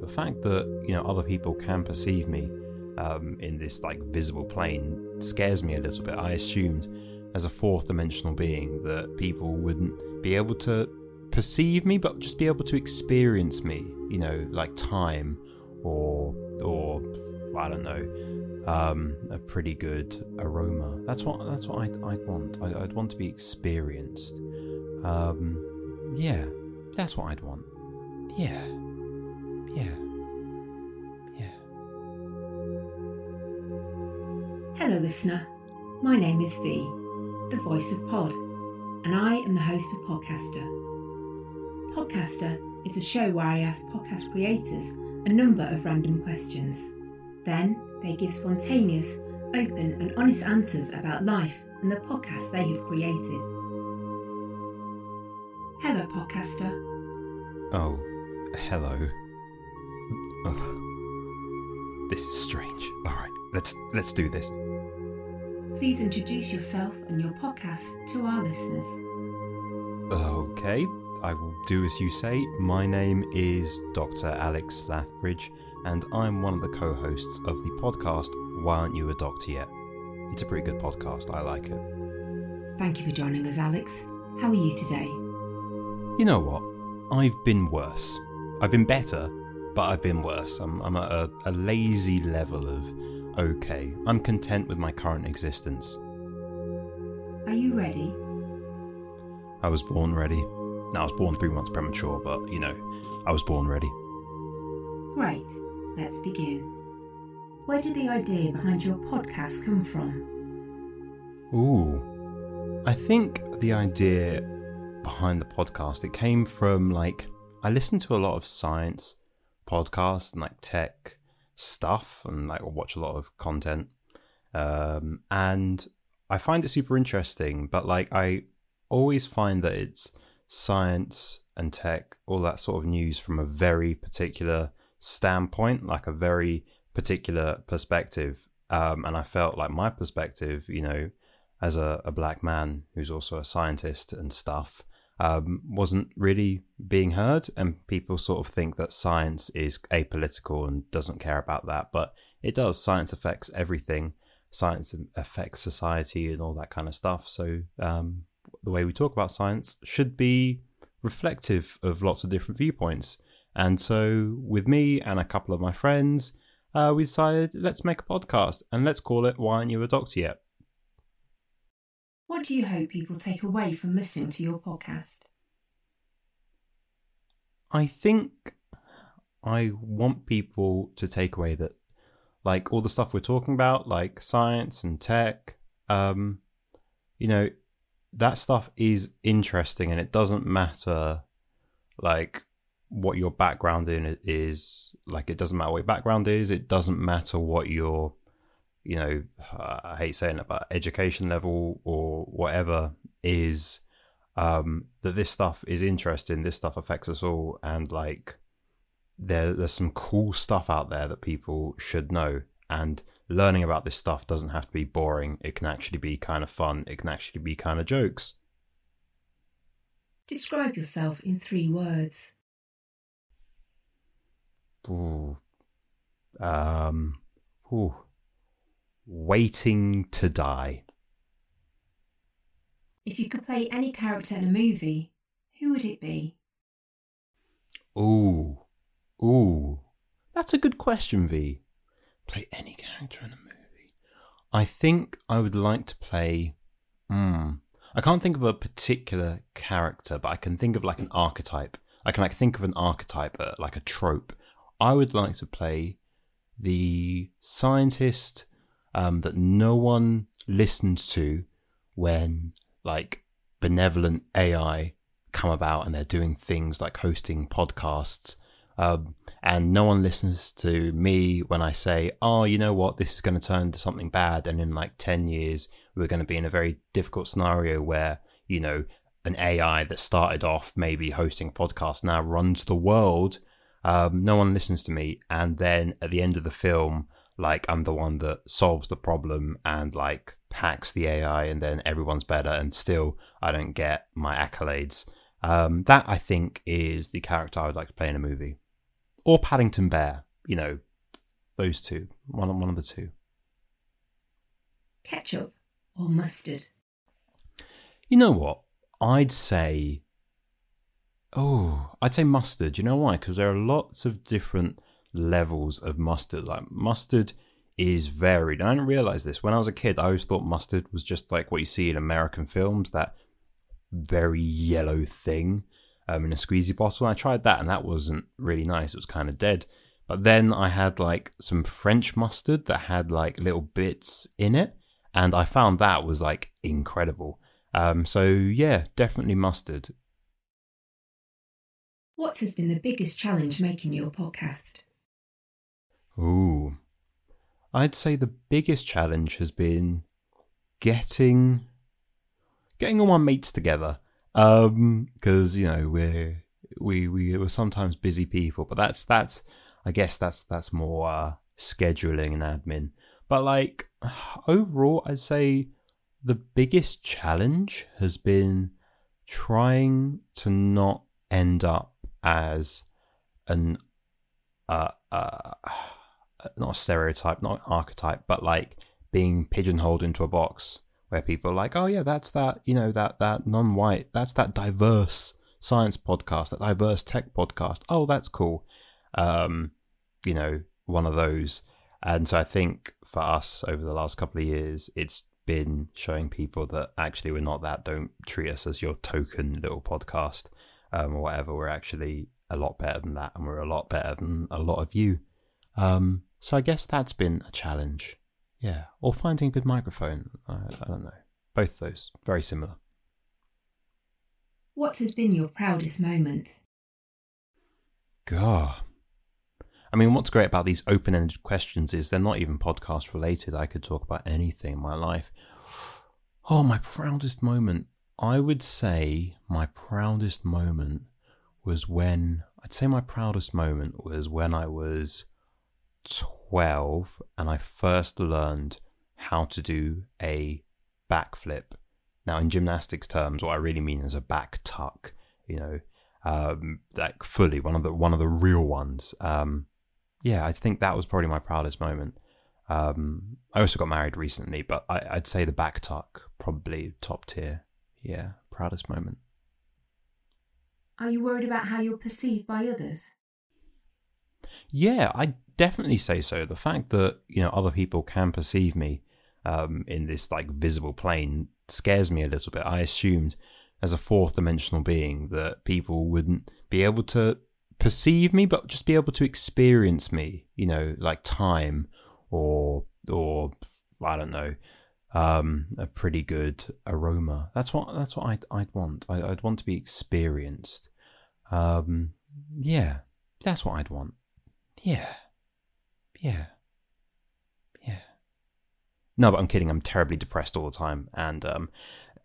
the fact that you know other people can perceive me um, in this like visible plane scares me a little bit. I assumed as a fourth dimensional being that people wouldn't be able to perceive me, but just be able to experience me. You know, like time or or I don't know, um, a pretty good aroma. That's what that's what I'd, I'd want. I, would want to be experienced. Um, yeah, that's what I'd want. Yeah, yeah, yeah. Hello, listener. My name is V, the voice of Pod, and I am the host of Podcaster. Podcaster is a show where I ask podcast creators a number of random questions. Then they give spontaneous, open, and honest answers about life and the podcast they have created. Hello, podcaster. Oh, hello. Ugh. This is strange. All right, let's let's do this. Please introduce yourself and your podcast to our listeners. Okay, I will do as you say. My name is Dr. Alex Lathbridge, and I'm one of the co hosts of the podcast Why Aren't You a Doctor Yet? It's a pretty good podcast, I like it. Thank you for joining us, Alex. How are you today? You know what? I've been worse. I've been better, but I've been worse. I'm, I'm at a, a lazy level of okay. I'm content with my current existence. Are you ready? I was born ready. Now, I was born three months premature, but you know, I was born ready. Great. Let's begin. Where did the idea behind your podcast come from? Ooh. I think the idea behind the podcast it came from like I listen to a lot of science podcasts and like tech stuff and like watch a lot of content. Um and I find it super interesting, but like I always find that it's science and tech, all that sort of news from a very particular standpoint, like a very particular perspective. Um, and I felt like my perspective, you know, as a, a black man who's also a scientist and stuff, um, wasn't really being heard. And people sort of think that science is apolitical and doesn't care about that. But it does. Science affects everything, science affects society and all that kind of stuff. So um, the way we talk about science should be reflective of lots of different viewpoints. And so, with me and a couple of my friends, uh, we decided let's make a podcast and let's call it Why Aren't You a Doctor Yet? What do you hope people take away from listening to your podcast? I think I want people to take away that, like, all the stuff we're talking about, like science and tech, um, you know, that stuff is interesting and it doesn't matter, like, what your background in it is like it doesn't matter what your background is it doesn't matter what your you know i hate saying it but education level or whatever is um that this stuff is interesting this stuff affects us all and like there there's some cool stuff out there that people should know and learning about this stuff doesn't have to be boring it can actually be kind of fun it can actually be kind of jokes describe yourself in 3 words Ooh. Um. Ooh. Waiting to die. If you could play any character in a movie, who would it be? Ooh. Ooh. That's a good question, V. Play any character in a movie. I think I would like to play. Hmm. I can't think of a particular character, but I can think of like an archetype. I can like think of an archetype, uh, like a trope I would like to play the scientist um, that no one listens to when like benevolent AI come about and they're doing things like hosting podcasts. Um, and no one listens to me when I say, oh, you know what, this is going to turn into something bad. And in like 10 years, we're going to be in a very difficult scenario where, you know, an AI that started off maybe hosting a podcast now runs the world um, no one listens to me, and then at the end of the film, like I'm the one that solves the problem and like hacks the AI, and then everyone's better, and still I don't get my accolades. Um, that I think is the character I would like to play in a movie. or Paddington Bear. You know, those two. One one of the two. Ketchup or mustard? You know what? I'd say. Oh, I'd say mustard. You know why? Because there are lots of different levels of mustard. Like mustard is varied. And I didn't realize this when I was a kid. I always thought mustard was just like what you see in American films, that very yellow thing um, in a squeezy bottle. And I tried that, and that wasn't really nice. It was kind of dead. But then I had like some French mustard that had like little bits in it, and I found that was like incredible. Um, so yeah, definitely mustard. What has been the biggest challenge making your podcast? Ooh, I'd say the biggest challenge has been getting getting all my mates together. Um, because you know we're we we were sometimes busy people, but that's that's I guess that's that's more uh, scheduling and admin. But like overall, I'd say the biggest challenge has been trying to not end up as an uh, uh not a stereotype, not an archetype, but like being pigeonholed into a box where people are like, oh yeah, that's that, you know, that that non-white, that's that diverse science podcast, that diverse tech podcast. Oh, that's cool. Um, you know, one of those. And so I think for us over the last couple of years, it's been showing people that actually we're not that. Don't treat us as your token little podcast um, or whatever. We're actually a lot better than that, and we're a lot better than a lot of you. Um, so I guess that's been a challenge. Yeah, or finding a good microphone. I, I don't know. Both those very similar. What has been your proudest moment? God. I mean, what's great about these open ended questions is they're not even podcast related. I could talk about anything in my life. Oh, my proudest moment. I would say my proudest moment was when, I'd say my proudest moment was when I was 12 and I first learned how to do a backflip. Now, in gymnastics terms, what I really mean is a back tuck, you know, um, like fully one of the one of the real ones. Um, yeah, I think that was probably my proudest moment. Um, I also got married recently, but I, I'd say the back tuck probably top tier. Yeah, proudest moment. Are you worried about how you're perceived by others? Yeah, I definitely say so. The fact that you know other people can perceive me um, in this like visible plane scares me a little bit. I assumed as a fourth dimensional being that people wouldn't be able to perceive me, but just be able to experience me, you know, like time or, or I don't know, um, a pretty good aroma. That's what, that's what I'd, I'd want. I, would want to be experienced. Um, yeah, that's what I'd want. Yeah. Yeah. Yeah. No, but I'm kidding. I'm terribly depressed all the time. And, um,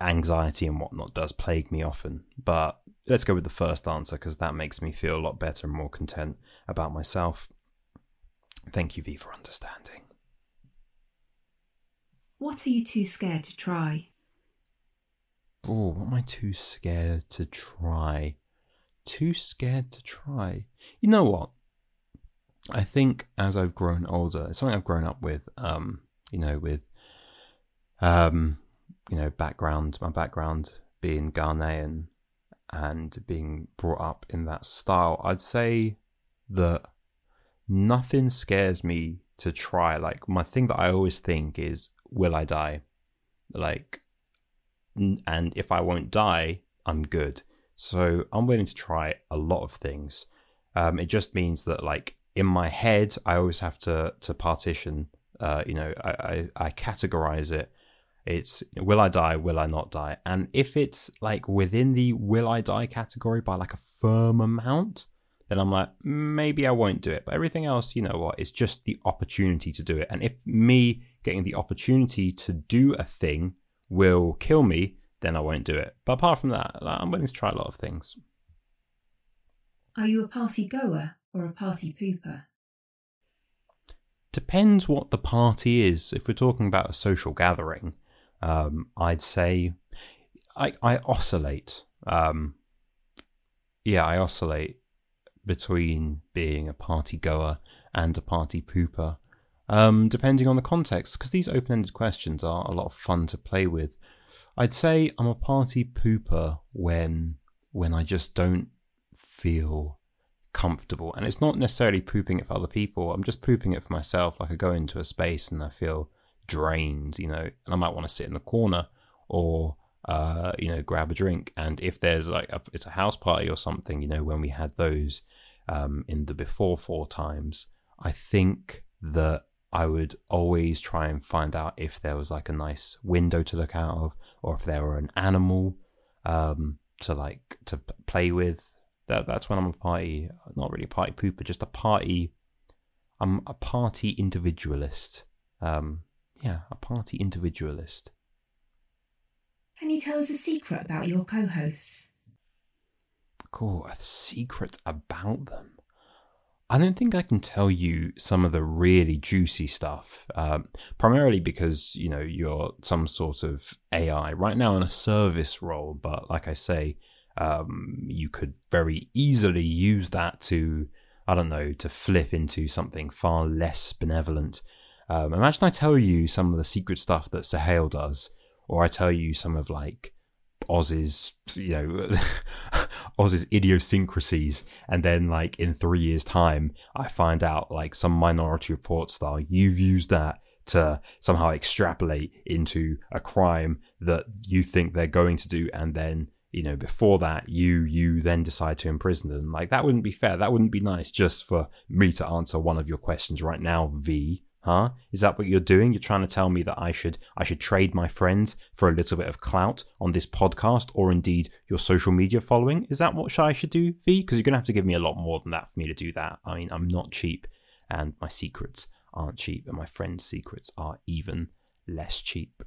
anxiety and whatnot does plague me often. But let's go with the first answer because that makes me feel a lot better and more content about myself. Thank you, V, for understanding. What are you too scared to try? Oh, what am I too scared to try? Too scared to try. You know what? I think as I've grown older, it's something I've grown up with. Um, you know, with um, you know, background, my background being Ghanaian and being brought up in that style, I'd say that nothing scares me to try. Like, my thing that I always think is, will I die? Like, and if I won't die, I'm good. So I'm willing to try a lot of things. Um, it just means that, like, in my head, I always have to to partition. Uh, you know, I, I, I categorize it it's will I die, will I not die? And if it's like within the will I die category by like a firm amount, then I'm like, maybe I won't do it. But everything else, you know what, it's just the opportunity to do it. And if me getting the opportunity to do a thing will kill me, then I won't do it. But apart from that, I'm willing to try a lot of things. Are you a party goer or a party pooper? Depends what the party is. If we're talking about a social gathering, um, I'd say I I oscillate. Um, yeah, I oscillate between being a party goer and a party pooper, um, depending on the context, because these open ended questions are a lot of fun to play with. I'd say I'm a party pooper when when I just don't feel comfortable. And it's not necessarily pooping it for other people. I'm just pooping it for myself. Like I go into a space and I feel drained, you know, and I might want to sit in the corner or uh, you know, grab a drink. And if there's like a, it's a house party or something, you know, when we had those um, in the before four times, I think that I would always try and find out if there was like a nice window to look out of, or if there were an animal um, to like to play with. That that's when I'm a party, not really a party pooper, just a party. I'm a party individualist. Um, yeah, a party individualist. Can you tell us a secret about your co hosts? Cool, a secret about them. I don't think I can tell you some of the really juicy stuff, um, primarily because, you know, you're some sort of AI right now in a service role. But like I say, um, you could very easily use that to, I don't know, to flip into something far less benevolent. Um, imagine I tell you some of the secret stuff that Sahel does or I tell you some of like Oz's, you know, Oz's idiosyncrasies, and then like in three years' time, I find out like some Minority Report style, you've used that to somehow extrapolate into a crime that you think they're going to do, and then you know before that you you then decide to imprison them like that wouldn't be fair that wouldn't be nice just for me to answer one of your questions right now v Huh? Is that what you're doing? You're trying to tell me that I should I should trade my friends for a little bit of clout on this podcast or indeed your social media following? Is that what I should do, V? Because you're gonna have to give me a lot more than that for me to do that. I mean, I'm not cheap and my secrets aren't cheap and my friends' secrets are even less cheap.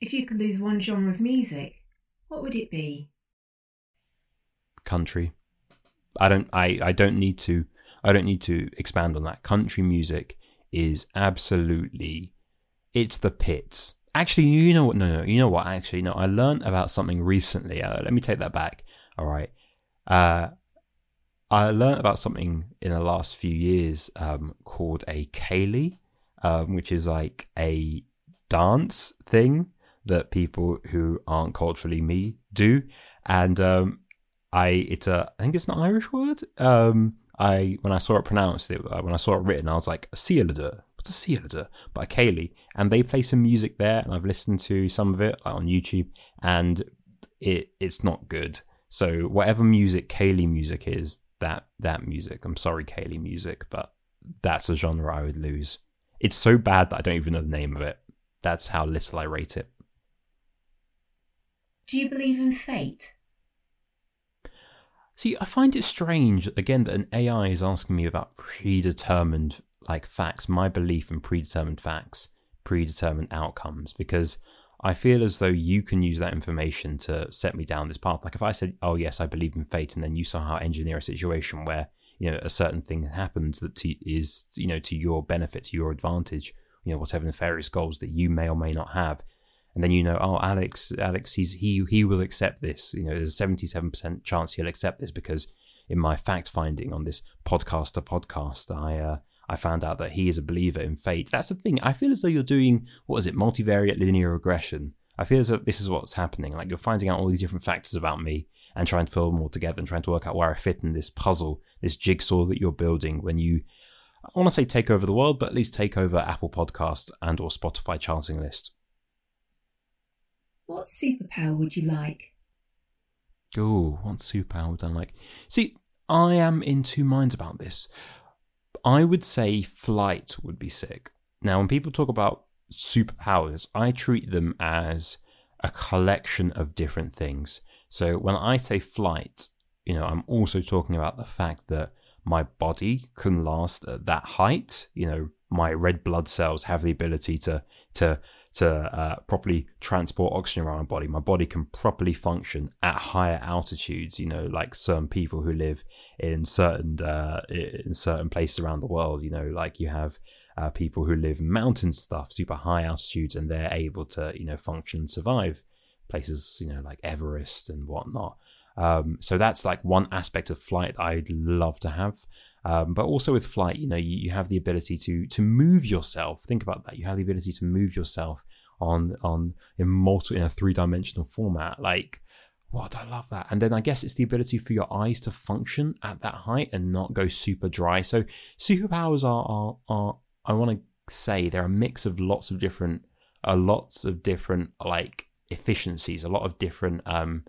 If you could lose one genre of music, what would it be? Country. I don't I, I don't need to I don't need to expand on that. Country music is absolutely it's the pits. Actually, you know what? No, no, you know what? Actually, no. I learned about something recently. Uh, let me take that back. All right. Uh, I learned about something in the last few years um, called a ceilidh, um, which is like a dance thing that people who aren't culturally me do, and um, I it's a I think it's an Irish word. Um, I when I saw it pronounced, it, uh, when I saw it written, I was like, a ceilidh. What's a ceilidh? By Kaylee, And they play some music there, and I've listened to some of it like, on YouTube, and it it's not good. So whatever music ceilidh music is, that that music. I'm sorry, ceilidh music, but that's a genre I would lose. It's so bad that I don't even know the name of it. That's how little I rate it. Do you believe in fate? See, I find it strange again that an AI is asking me about predetermined like facts, my belief in predetermined facts, predetermined outcomes, because I feel as though you can use that information to set me down this path. Like if I said, "Oh yes, I believe in fate," and then you somehow engineer a situation where you know a certain thing happens that to, is you know to your benefit, to your advantage, you know whatever nefarious goals that you may or may not have, and then you know, oh, Alex, Alex, he's he he will accept this. You know, there's a seventy-seven percent chance he'll accept this because in my fact finding on this podcaster podcast, I uh, I found out that he is a believer in fate. That's the thing. I feel as though you're doing what is it, multivariate linear regression. I feel as though this is what's happening. Like you're finding out all these different factors about me and trying to pull them all together and trying to work out where I fit in this puzzle, this jigsaw that you're building when you I want to say take over the world, but at least take over Apple Podcasts and or Spotify charting list. What superpower would you like? Oh, what superpower would I like? See, I am in two minds about this. I would say flight would be sick. Now, when people talk about superpowers, I treat them as a collection of different things. So when I say flight, you know, I'm also talking about the fact that my body can last at that height. You know, my red blood cells have the ability to to to uh, properly transport oxygen around my body. My body can properly function at higher altitudes. You know, like some people who live in certain uh, in certain places around the world. You know, like you have uh, people who live in mountain stuff, super high altitudes, and they're able to you know function and survive. Places you know like Everest and whatnot. Um, so that's like one aspect of flight I'd love to have. Um, but also with flight, you know, you, you have the ability to to move yourself. Think about that. You have the ability to move yourself on on in multiple in a three dimensional format. Like, what I love that. And then I guess it's the ability for your eyes to function at that height and not go super dry. So superpowers are are, are I want to say they're a mix of lots of different, uh, lots of different like efficiencies, a lot of different um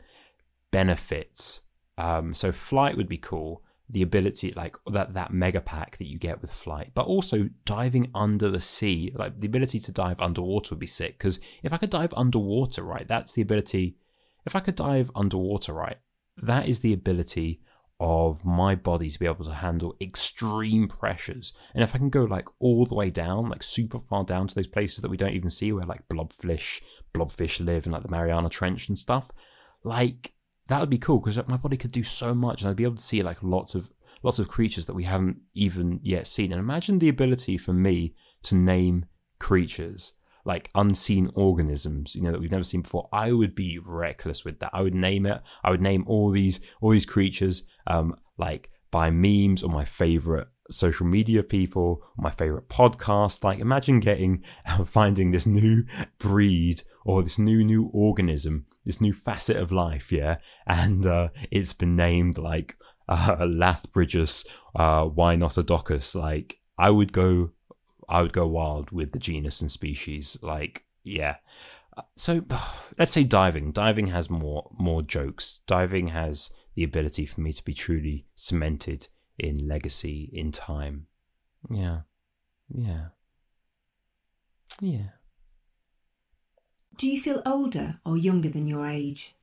benefits. Um, so flight would be cool the ability like that that mega pack that you get with flight but also diving under the sea like the ability to dive underwater would be sick because if i could dive underwater right that's the ability if i could dive underwater right that is the ability of my body to be able to handle extreme pressures. And if i can go like all the way down like super far down to those places that we don't even see where like blobfish blobfish live in like the mariana trench and stuff like that would be cool because my body could do so much and I'd be able to see like lots of lots of creatures that we haven't even yet seen. And imagine the ability for me to name creatures like unseen organisms, you know, that we've never seen before. I would be reckless with that. I would name it. I would name all these all these creatures um like by memes or my favorite social media people, my favorite podcast. Like imagine getting finding this new breed or this new new organism, this new facet of life, yeah, and uh, it's been named like uh, Lathbridges, uh, why not a Docus? Like I would go, I would go wild with the genus and species. Like yeah. So let's say diving. Diving has more more jokes. Diving has the ability for me to be truly cemented in legacy in time. Yeah. Yeah. Yeah. Do you feel older or younger than your age?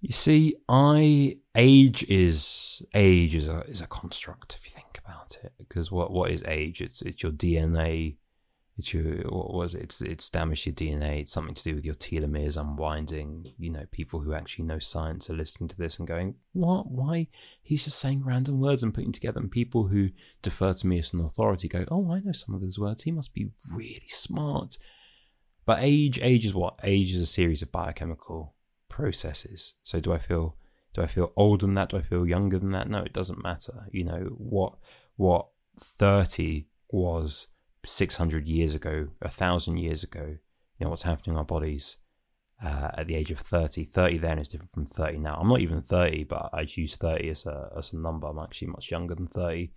You see, I age is age is a is a construct if you think about it. Because what what is age? It's it's your DNA it's your what was it? It's it's damaged your DNA. It's something to do with your telomeres unwinding. You know, people who actually know science are listening to this and going, "What? Why?" He's just saying random words and putting together. And people who defer to me as an authority go, "Oh, I know some of those words. He must be really smart." But age, age is what? Age is a series of biochemical processes. So do I feel do I feel older than that? Do I feel younger than that? No, it doesn't matter. You know what what thirty was 600 years ago, a thousand years ago, you know, what's happening in our bodies uh, at the age of 30. 30 then is different from 30 now. I'm not even 30, but I choose 30 as a, as a number. I'm actually much younger than 30.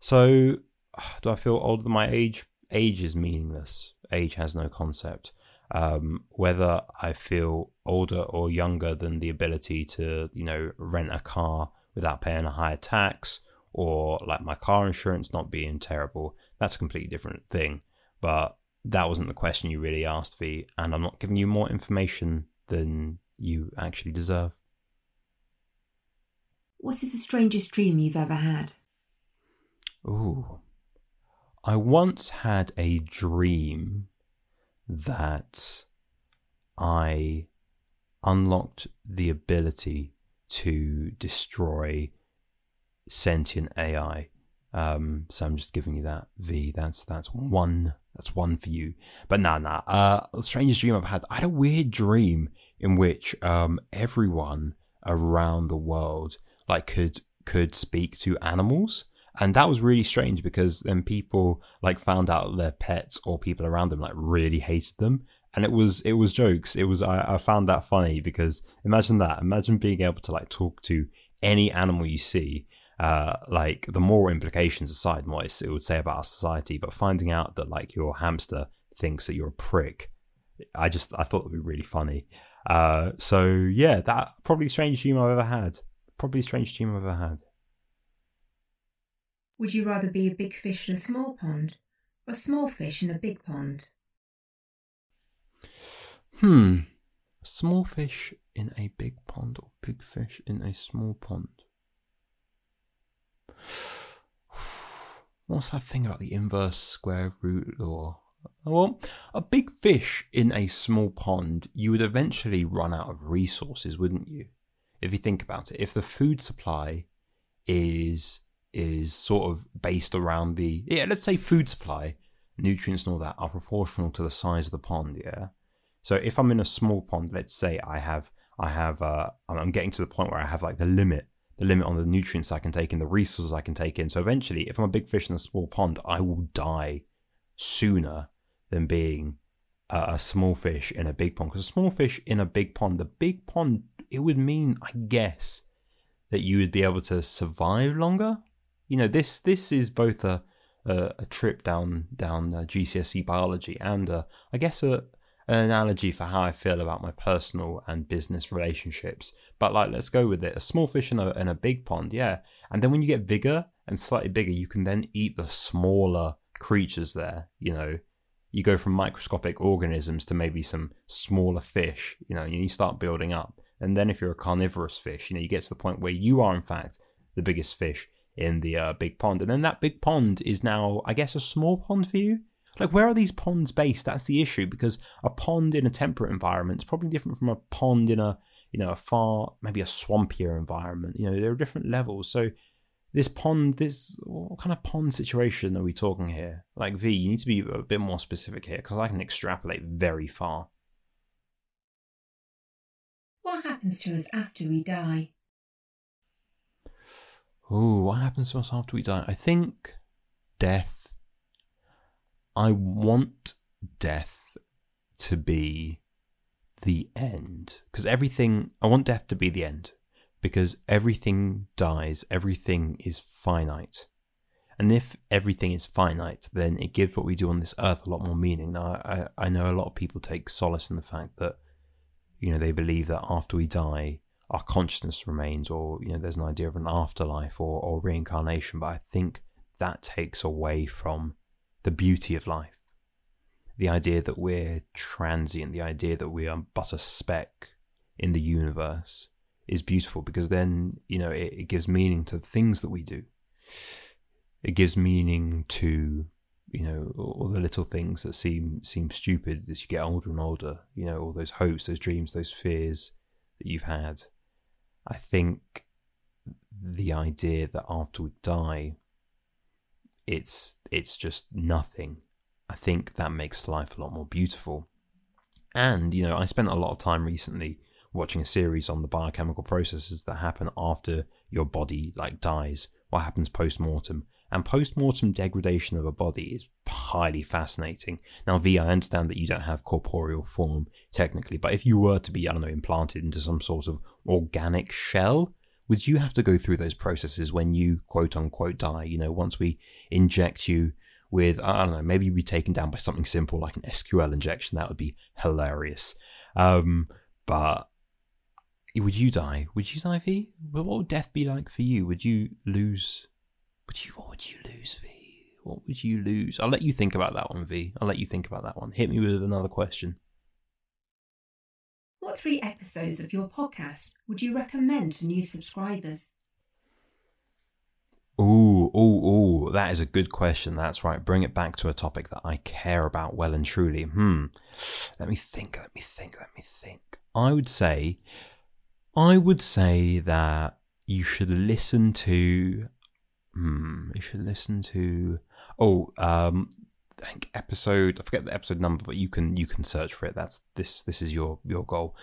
So, do I feel older than my age? Age is meaningless. Age has no concept. Um, whether I feel older or younger than the ability to, you know, rent a car without paying a higher tax or like my car insurance not being terrible, that's a completely different thing. But that wasn't the question you really asked, V, and I'm not giving you more information than you actually deserve. What is the strangest dream you've ever had? Ooh. I once had a dream that I unlocked the ability to destroy sentient AI. Um, so I'm just giving you that V. That's that's one. That's one for you. But nah, nah. Uh, strangest dream I've had. I had a weird dream in which um everyone around the world like could could speak to animals and that was really strange because then people like found out their pets or people around them like really hated them and it was it was jokes it was I, I found that funny because imagine that imagine being able to like talk to any animal you see uh, like the moral implications aside, what it would say about our society, but finding out that like your hamster thinks that you're a prick, I just I thought it would be really funny. Uh, so yeah, that probably the strangest dream I've ever had. Probably the strangest dream I've ever had. Would you rather be a big fish in a small pond, or a small fish in a big pond? Hmm. Small fish in a big pond or big fish in a small pond? What's that thing about the inverse square root law? Well, a big fish in a small pond, you would eventually run out of resources, wouldn't you? If you think about it, if the food supply is is sort of based around the yeah, let's say food supply, nutrients and all that are proportional to the size of the pond, yeah. So if I'm in a small pond, let's say I have I have uh, I'm getting to the point where I have like the limit, the limit on the nutrients I can take in, the resources I can take in. So eventually, if I'm a big fish in a small pond, I will die sooner than being uh, a small fish in a big pond. Because a small fish in a big pond, the big pond, it would mean, I guess, that you would be able to survive longer. You know, this this is both a a, a trip down down uh, GCSE biology and uh, I guess a an analogy for how I feel about my personal and business relationships. But like, let's go with it: a small fish in a in a big pond, yeah. And then when you get bigger and slightly bigger, you can then eat the smaller creatures there. You know, you go from microscopic organisms to maybe some smaller fish. You know, and you start building up. And then if you're a carnivorous fish, you know, you get to the point where you are in fact the biggest fish in the uh, big pond, and then that big pond is now, I guess, a small pond for you. Like, where are these ponds based? That's the issue because a pond in a temperate environment is probably different from a pond in a, you know, a far, maybe a swampier environment. You know, there are different levels. So, this pond, this, what kind of pond situation are we talking here? Like, V, you need to be a bit more specific here because I can extrapolate very far. What happens to us after we die? Oh, what happens to us after we die? I think death. I want death to be the end. Because everything. I want death to be the end. Because everything dies, everything is finite. And if everything is finite, then it gives what we do on this earth a lot more meaning. Now, I, I know a lot of people take solace in the fact that, you know, they believe that after we die, our consciousness remains, or you know, there's an idea of an afterlife or, or reincarnation. But I think that takes away from the beauty of life. The idea that we're transient, the idea that we are but a speck in the universe is beautiful because then, you know, it, it gives meaning to the things that we do. It gives meaning to you know all the little things that seem seem stupid as you get older and older you know all those hopes those dreams those fears that you've had I think the idea that after we die, it's it's just nothing. I think that makes life a lot more beautiful. And you know, I spent a lot of time recently watching a series on the biochemical processes that happen after your body like dies. What happens post mortem? And post mortem degradation of a body is highly fascinating. Now, V, I understand that you don't have corporeal form technically, but if you were to be, I don't know, implanted into some sort of organic shell, would you have to go through those processes when you quote unquote die? You know, once we inject you with, I don't know, maybe you'd be taken down by something simple like an SQL injection. That would be hilarious. Um, but would you die? Would you die, V? What would death be like for you? Would you lose? Would you? What would you lose, V? What would you lose? I'll let you think about that one, V. I'll let you think about that one. Hit me with another question. What three episodes of your podcast would you recommend to new subscribers? Ooh, ooh, ooh, that is a good question. That's right. Bring it back to a topic that I care about well and truly. Hmm. Let me think, let me think, let me think. I would say, I would say that you should listen to, hmm, you should listen to, oh, um, I think episode I forget the episode number, but you can you can search for it. That's this this is your your goal.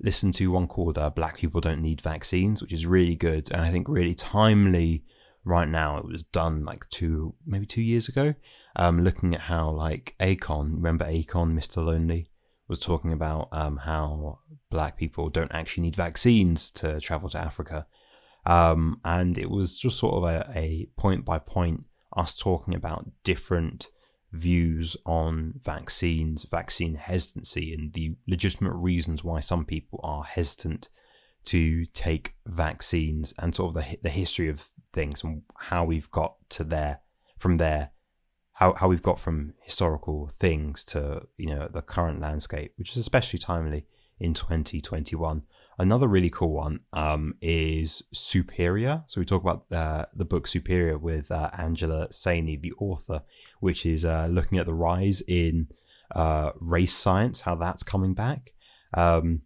Listen to one called uh, "Black People Don't Need Vaccines," which is really good and I think really timely right now. It was done like two maybe two years ago. Um, looking at how like Akon, remember Akon, Mr. Lonely, was talking about um, how black people don't actually need vaccines to travel to Africa. Um, and it was just sort of a, a point by point us talking about different views on vaccines, vaccine hesitancy, and the legitimate reasons why some people are hesitant to take vaccines, and sort of the the history of things and how we've got to there from there, how how we've got from historical things to you know the current landscape, which is especially timely in 2021. Another really cool one um, is Superior. So we talk about uh, the book Superior with uh, Angela Saini, the author, which is uh, looking at the rise in uh, race science, how that's coming back. Um,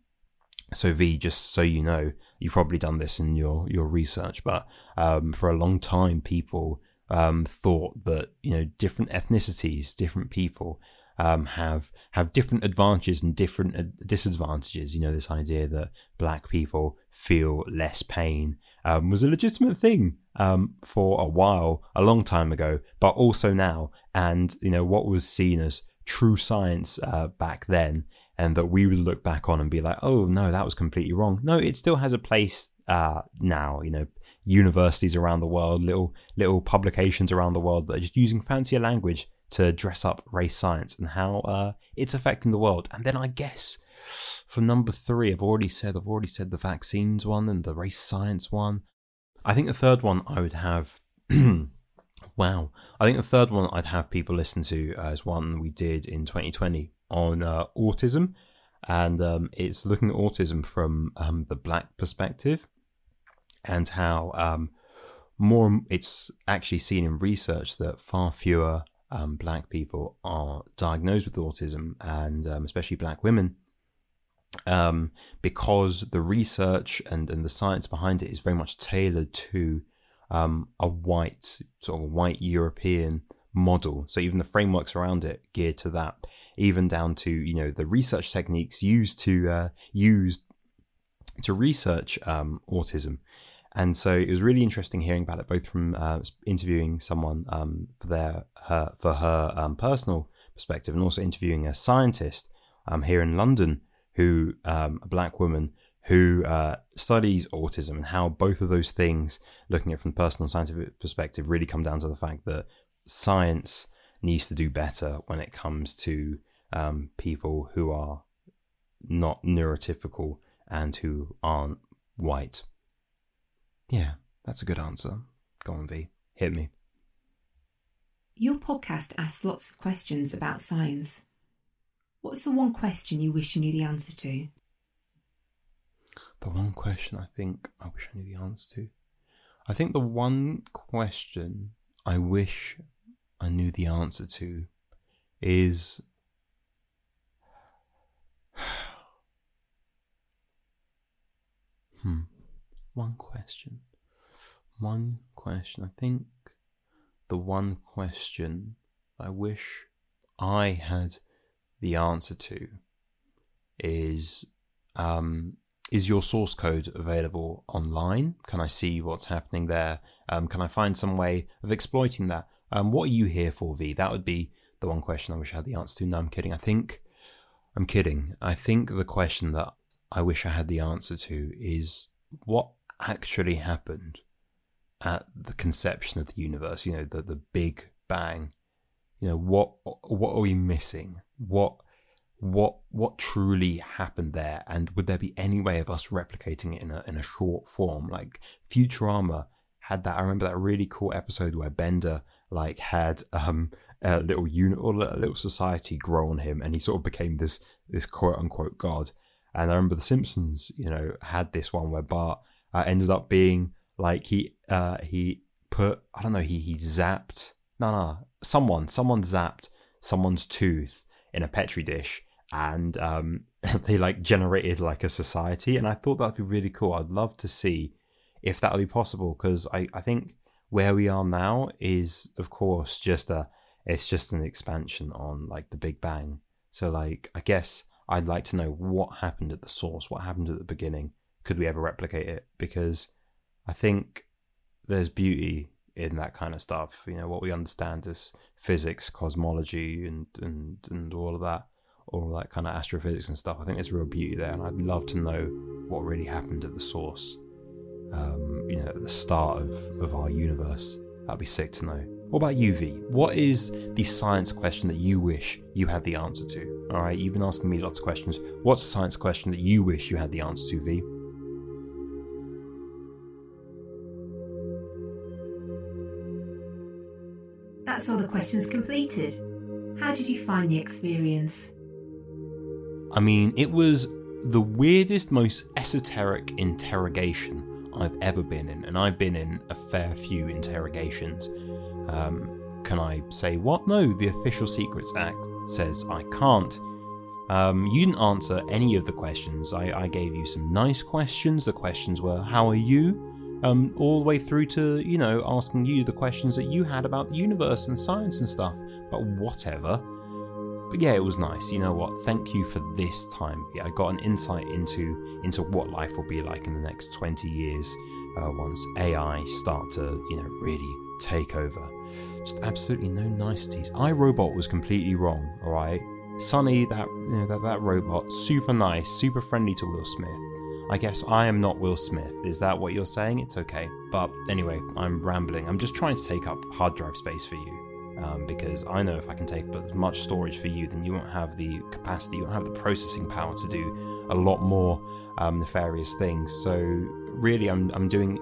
so V, just so you know, you've probably done this in your your research, but um, for a long time, people um, thought that you know different ethnicities, different people um, have have different advantages and different disadvantages. You know, this idea that black people feel less pain um, was a legitimate thing um, for a while, a long time ago, but also now. And you know, what was seen as true science uh, back then, and that we would look back on and be like, "Oh no, that was completely wrong." No, it still has a place uh, now. You know, universities around the world, little little publications around the world that are just using fancier language to dress up race science and how uh, it's affecting the world. And then I guess for number three, I've already said I've already said the vaccines one and the race science one. I think the third one I would have. wow, I think the third one I'd have people listen to is one we did in 2020 on uh, autism, and um, it's looking at autism from um, the black perspective and how um, more it's actually seen in research that far fewer um, black people are diagnosed with autism, and um, especially black women, um, because the research and, and the science behind it is very much tailored to um, a white, sort of white European model. So even the frameworks around it geared to that, even down to you know the research techniques used to uh, used to research um, autism and so it was really interesting hearing about it, both from uh, interviewing someone um, for their her for her um, personal perspective, and also interviewing a scientist um, here in London, who um, a black woman who uh, studies autism, and how both of those things, looking at from personal scientific perspective, really come down to the fact that science needs to do better when it comes to um, people who are not neurotypical and who aren't white. Yeah, that's a good answer. Go on, V. Hit me. Your podcast asks lots of questions about science. What's the one question you wish you knew the answer to? The one question I think I wish I knew the answer to. I think the one question I wish I knew the answer to is hmm one question. One question. I think the one question I wish I had the answer to is um, is your source code available online? Can I see what's happening there? Um, can I find some way of exploiting that? Um, what are you here for, V? That would be the one question I wish I had the answer to. No, I'm kidding. I think I'm kidding. I think the question that I wish I had the answer to is what actually happened at the conception of the universe, you know, the, the big bang. You know, what what are we missing? What what what truly happened there? And would there be any way of us replicating it in a in a short form? Like Futurama had that I remember that really cool episode where Bender like had um a little unit or a little society grow on him and he sort of became this this quote unquote god. And I remember The Simpsons, you know, had this one where Bart uh, ended up being like he uh, he put I don't know he he zapped no no someone someone zapped someone's tooth in a petri dish and um, they like generated like a society and I thought that'd be really cool. I'd love to see if that would be possible because I I think where we are now is of course just a it's just an expansion on like the Big Bang. So like I guess I'd like to know what happened at the source, what happened at the beginning, could we ever replicate it? Because I think there's beauty in that kind of stuff. You know, what we understand is physics, cosmology, and and and all of that, all that kind of astrophysics and stuff. I think there's real beauty there, and I'd love to know what really happened at the source. Um, you know, at the start of, of our universe. That'd be sick to know. What about you, V? What is the science question that you wish you had the answer to? All right, you've been asking me lots of questions. What's the science question that you wish you had the answer to, V? That's all the questions completed. How did you find the experience? I mean, it was the weirdest, most esoteric interrogation I've ever been in, and I've been in a fair few interrogations. Um, can I say what? No, the Official Secrets Act says I can't. Um, you didn't answer any of the questions. I, I, gave you some nice questions. The questions were, How are you? Um, all the way through to, you know, asking you the questions that you had about the universe and science and stuff. But whatever. but yeah, it was nice. You know what? Thank you for this time. Yeah, I got an insight into into what life will be like in the next 20 years uh, once AI start to you know really take over. Just absolutely no niceties. iRobot was completely wrong. All right, Sonny, that you know that that robot, super nice, super friendly to Will Smith. I guess I am not Will Smith. Is that what you're saying? It's okay. But anyway, I'm rambling. I'm just trying to take up hard drive space for you um, because I know if I can take as much storage for you, then you won't have the capacity, you won't have the processing power to do a lot more um, nefarious things. So really, I'm I'm doing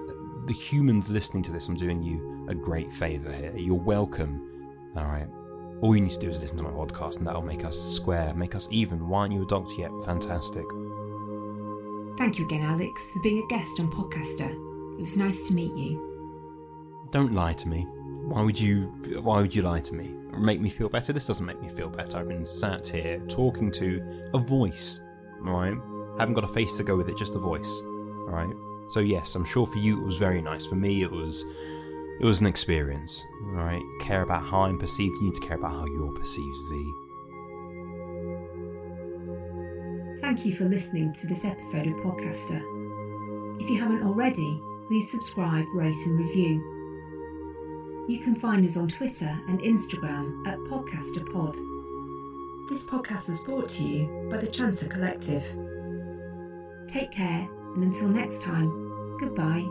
the humans listening to this. I'm doing you a great favor here. You're welcome. All right. All you need to do is listen to my podcast, and that'll make us square, make us even. Why aren't you a doctor yet? Fantastic. Thank you again, Alex, for being a guest on Podcaster. It was nice to meet you. Don't lie to me. Why would you? Why would you lie to me? Make me feel better? This doesn't make me feel better. I've been sat here talking to a voice. Right, haven't got a face to go with it, just a voice. All right. So yes, I'm sure for you it was very nice. For me, it was. It was an experience. All right. Care about how I'm perceived. You need to care about how you're perceived, V. Thank you for listening to this episode of Podcaster. If you haven't already, please subscribe, rate, and review. You can find us on Twitter and Instagram at PodcasterPod. This podcast was brought to you by the Chancer Collective. Take care, and until next time, goodbye.